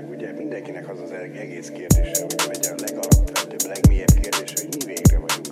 világ, ugye mindenkinek az az egész kérdése, hogy vagy a legalapvetőbb, legmélyebb kérdése, hogy mi végre vagyunk.